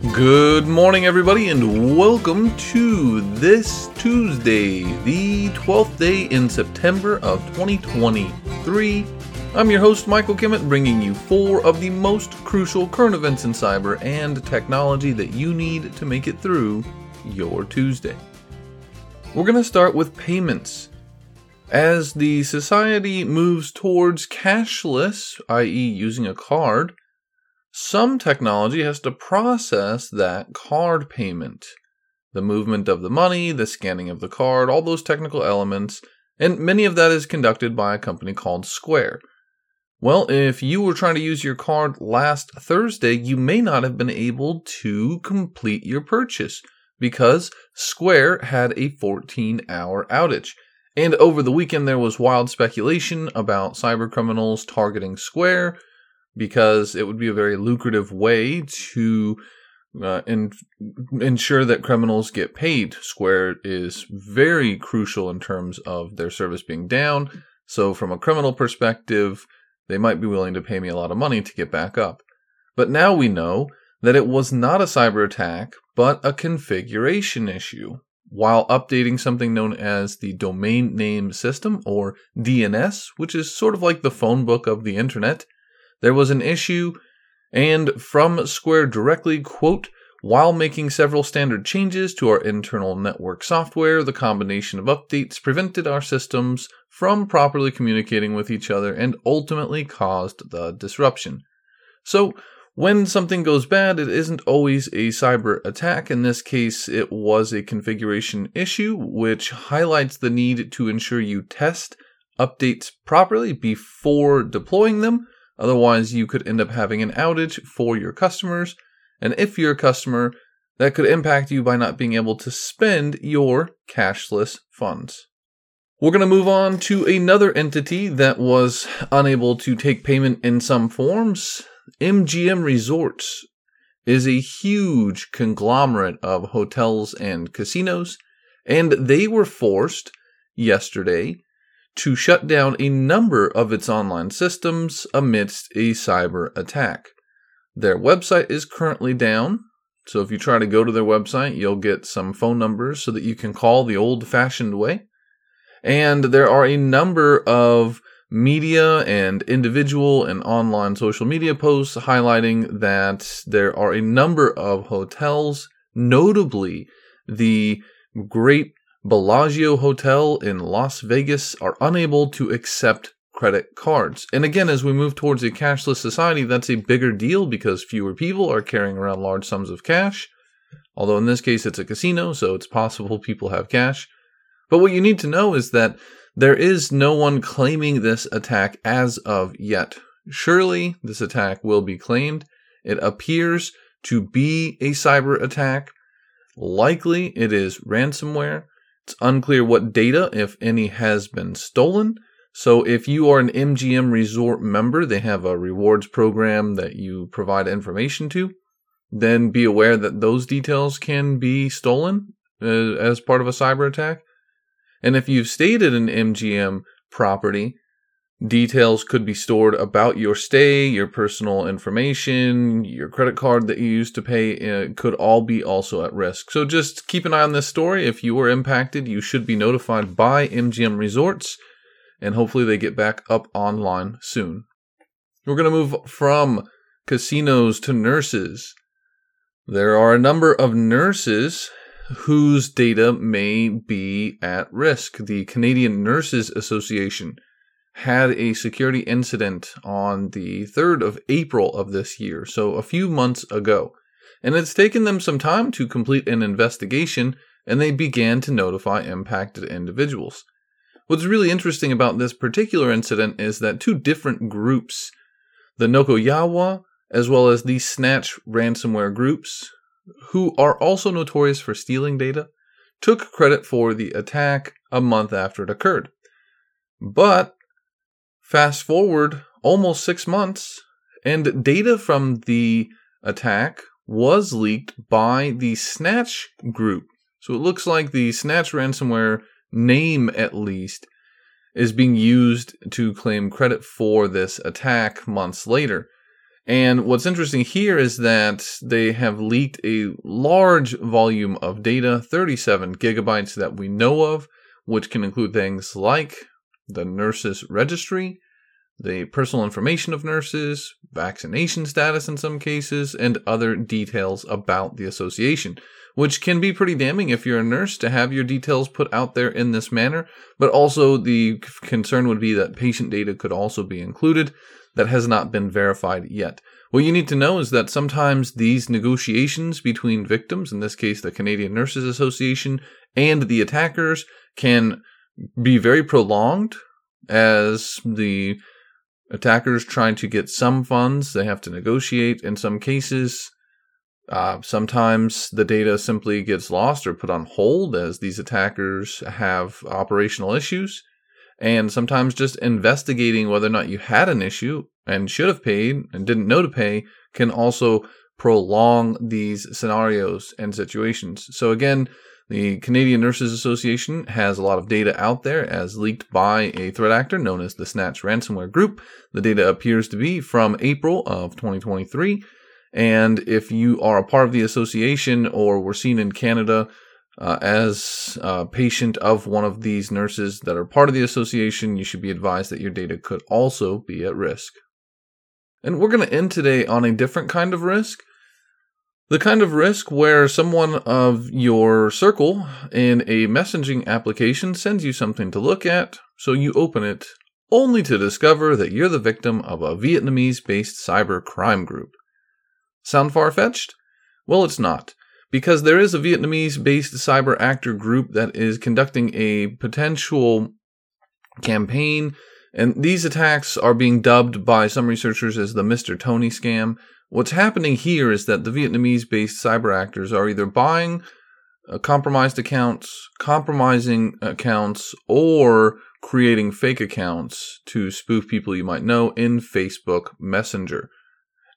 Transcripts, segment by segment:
Good morning, everybody, and welcome to this Tuesday, the 12th day in September of 2023. I'm your host, Michael Kimmett, bringing you four of the most crucial current events in cyber and technology that you need to make it through your Tuesday. We're going to start with payments. As the society moves towards cashless, i.e., using a card, some technology has to process that card payment. The movement of the money, the scanning of the card, all those technical elements, and many of that is conducted by a company called Square. Well, if you were trying to use your card last Thursday, you may not have been able to complete your purchase because Square had a 14 hour outage. And over the weekend, there was wild speculation about cyber criminals targeting Square because it would be a very lucrative way to uh, in, ensure that criminals get paid. Square is very crucial in terms of their service being down. So, from a criminal perspective, they might be willing to pay me a lot of money to get back up. But now we know that it was not a cyber attack, but a configuration issue. While updating something known as the Domain Name System, or DNS, which is sort of like the phone book of the internet, there was an issue, and from Square directly, quote, while making several standard changes to our internal network software, the combination of updates prevented our systems from properly communicating with each other and ultimately caused the disruption. So, when something goes bad, it isn't always a cyber attack. In this case, it was a configuration issue, which highlights the need to ensure you test updates properly before deploying them Otherwise, you could end up having an outage for your customers. And if you're a customer, that could impact you by not being able to spend your cashless funds. We're going to move on to another entity that was unable to take payment in some forms. MGM Resorts is a huge conglomerate of hotels and casinos, and they were forced yesterday to shut down a number of its online systems amidst a cyber attack. Their website is currently down, so if you try to go to their website, you'll get some phone numbers so that you can call the old fashioned way. And there are a number of media and individual and online social media posts highlighting that there are a number of hotels, notably the great Bellagio Hotel in Las Vegas are unable to accept credit cards. And again, as we move towards a cashless society, that's a bigger deal because fewer people are carrying around large sums of cash. Although in this case it's a casino, so it's possible people have cash. But what you need to know is that there is no one claiming this attack as of yet. Surely this attack will be claimed. It appears to be a cyber attack. Likely it is ransomware. It's unclear what data, if any, has been stolen. So if you are an MGM Resort member, they have a rewards program that you provide information to. Then be aware that those details can be stolen uh, as part of a cyber attack. And if you've stayed at an MGM property, Details could be stored about your stay, your personal information, your credit card that you used to pay uh, could all be also at risk. So just keep an eye on this story. If you were impacted, you should be notified by MGM Resorts, and hopefully they get back up online soon. We're going to move from casinos to nurses. There are a number of nurses whose data may be at risk. The Canadian Nurses Association had a security incident on the 3rd of April of this year, so a few months ago. And it's taken them some time to complete an investigation, and they began to notify impacted individuals. What's really interesting about this particular incident is that two different groups, the Nokoyawa as well as the Snatch ransomware groups, who are also notorious for stealing data, took credit for the attack a month after it occurred. But Fast forward almost six months, and data from the attack was leaked by the Snatch group. So it looks like the Snatch ransomware name, at least, is being used to claim credit for this attack months later. And what's interesting here is that they have leaked a large volume of data, 37 gigabytes that we know of, which can include things like the nurses registry, the personal information of nurses, vaccination status in some cases, and other details about the association, which can be pretty damning if you're a nurse to have your details put out there in this manner. But also, the concern would be that patient data could also be included that has not been verified yet. What you need to know is that sometimes these negotiations between victims, in this case the Canadian Nurses Association, and the attackers can be very prolonged as the attackers trying to get some funds. They have to negotiate in some cases. Uh, sometimes the data simply gets lost or put on hold as these attackers have operational issues and sometimes just investigating whether or not you had an issue and should have paid and didn't know to pay can also prolong these scenarios and situations. So again, the Canadian Nurses Association has a lot of data out there as leaked by a threat actor known as the Snatch ransomware group. The data appears to be from April of 2023. And if you are a part of the association or were seen in Canada uh, as a patient of one of these nurses that are part of the association, you should be advised that your data could also be at risk. And we're going to end today on a different kind of risk. The kind of risk where someone of your circle in a messaging application sends you something to look at, so you open it, only to discover that you're the victim of a Vietnamese based cyber crime group. Sound far fetched? Well, it's not because there is a Vietnamese based cyber actor group that is conducting a potential campaign. And these attacks are being dubbed by some researchers as the Mr. Tony scam. What's happening here is that the Vietnamese based cyber actors are either buying uh, compromised accounts, compromising accounts, or creating fake accounts to spoof people you might know in Facebook Messenger.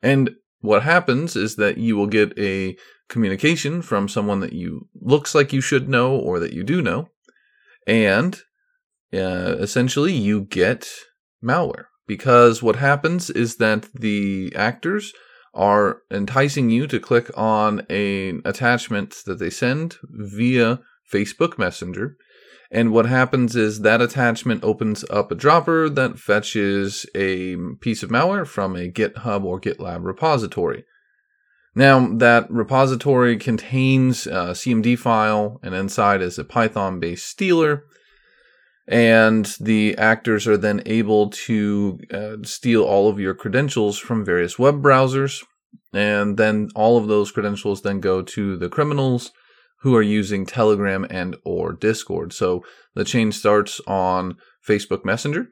And what happens is that you will get a communication from someone that you looks like you should know or that you do know, and uh, essentially you get malware because what happens is that the actors are enticing you to click on an attachment that they send via Facebook Messenger. And what happens is that attachment opens up a dropper that fetches a piece of malware from a GitHub or GitLab repository. Now, that repository contains a CMD file, and inside is a Python based stealer. And the actors are then able to uh, steal all of your credentials from various web browsers. And then all of those credentials then go to the criminals who are using Telegram and or Discord. So the chain starts on Facebook Messenger.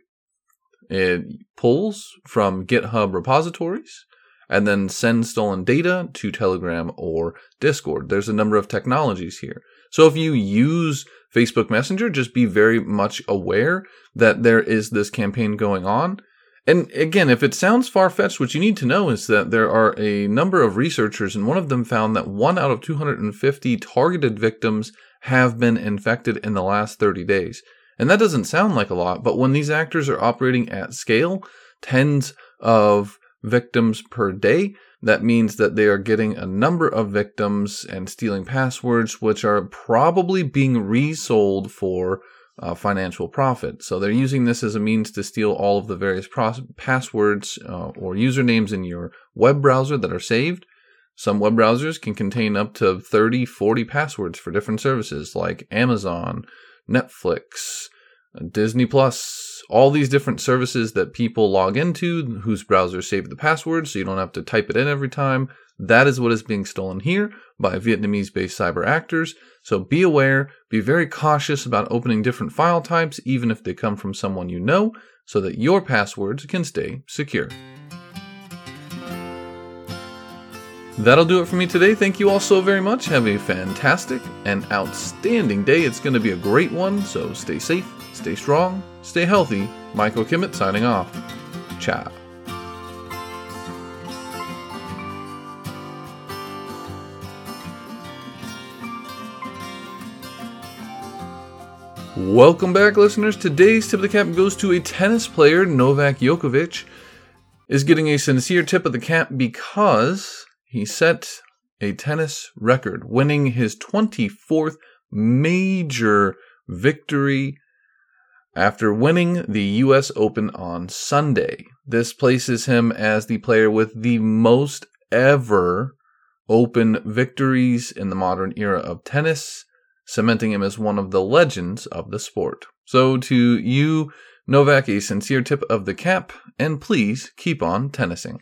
It pulls from GitHub repositories and then sends stolen data to Telegram or Discord. There's a number of technologies here. So if you use Facebook Messenger, just be very much aware that there is this campaign going on. And again, if it sounds far fetched, what you need to know is that there are a number of researchers, and one of them found that one out of 250 targeted victims have been infected in the last 30 days. And that doesn't sound like a lot, but when these actors are operating at scale, tens of victims per day. That means that they are getting a number of victims and stealing passwords, which are probably being resold for uh, financial profit. So they're using this as a means to steal all of the various pros- passwords uh, or usernames in your web browser that are saved. Some web browsers can contain up to 30, 40 passwords for different services like Amazon, Netflix, Disney Plus, all these different services that people log into whose browsers save the password so you don't have to type it in every time. That is what is being stolen here by Vietnamese based cyber actors. So be aware, be very cautious about opening different file types, even if they come from someone you know, so that your passwords can stay secure. That'll do it for me today. Thank you all so very much. Have a fantastic and outstanding day. It's going to be a great one, so stay safe, stay strong, stay healthy. Michael Kimmett signing off. Ciao. Welcome back, listeners. Today's tip of the cap goes to a tennis player, Novak Djokovic. is getting a sincere tip of the cap because he set a tennis record, winning his 24th major victory after winning the US Open on Sunday. This places him as the player with the most ever Open victories in the modern era of tennis, cementing him as one of the legends of the sport. So, to you, Novak, a sincere tip of the cap, and please keep on tennising.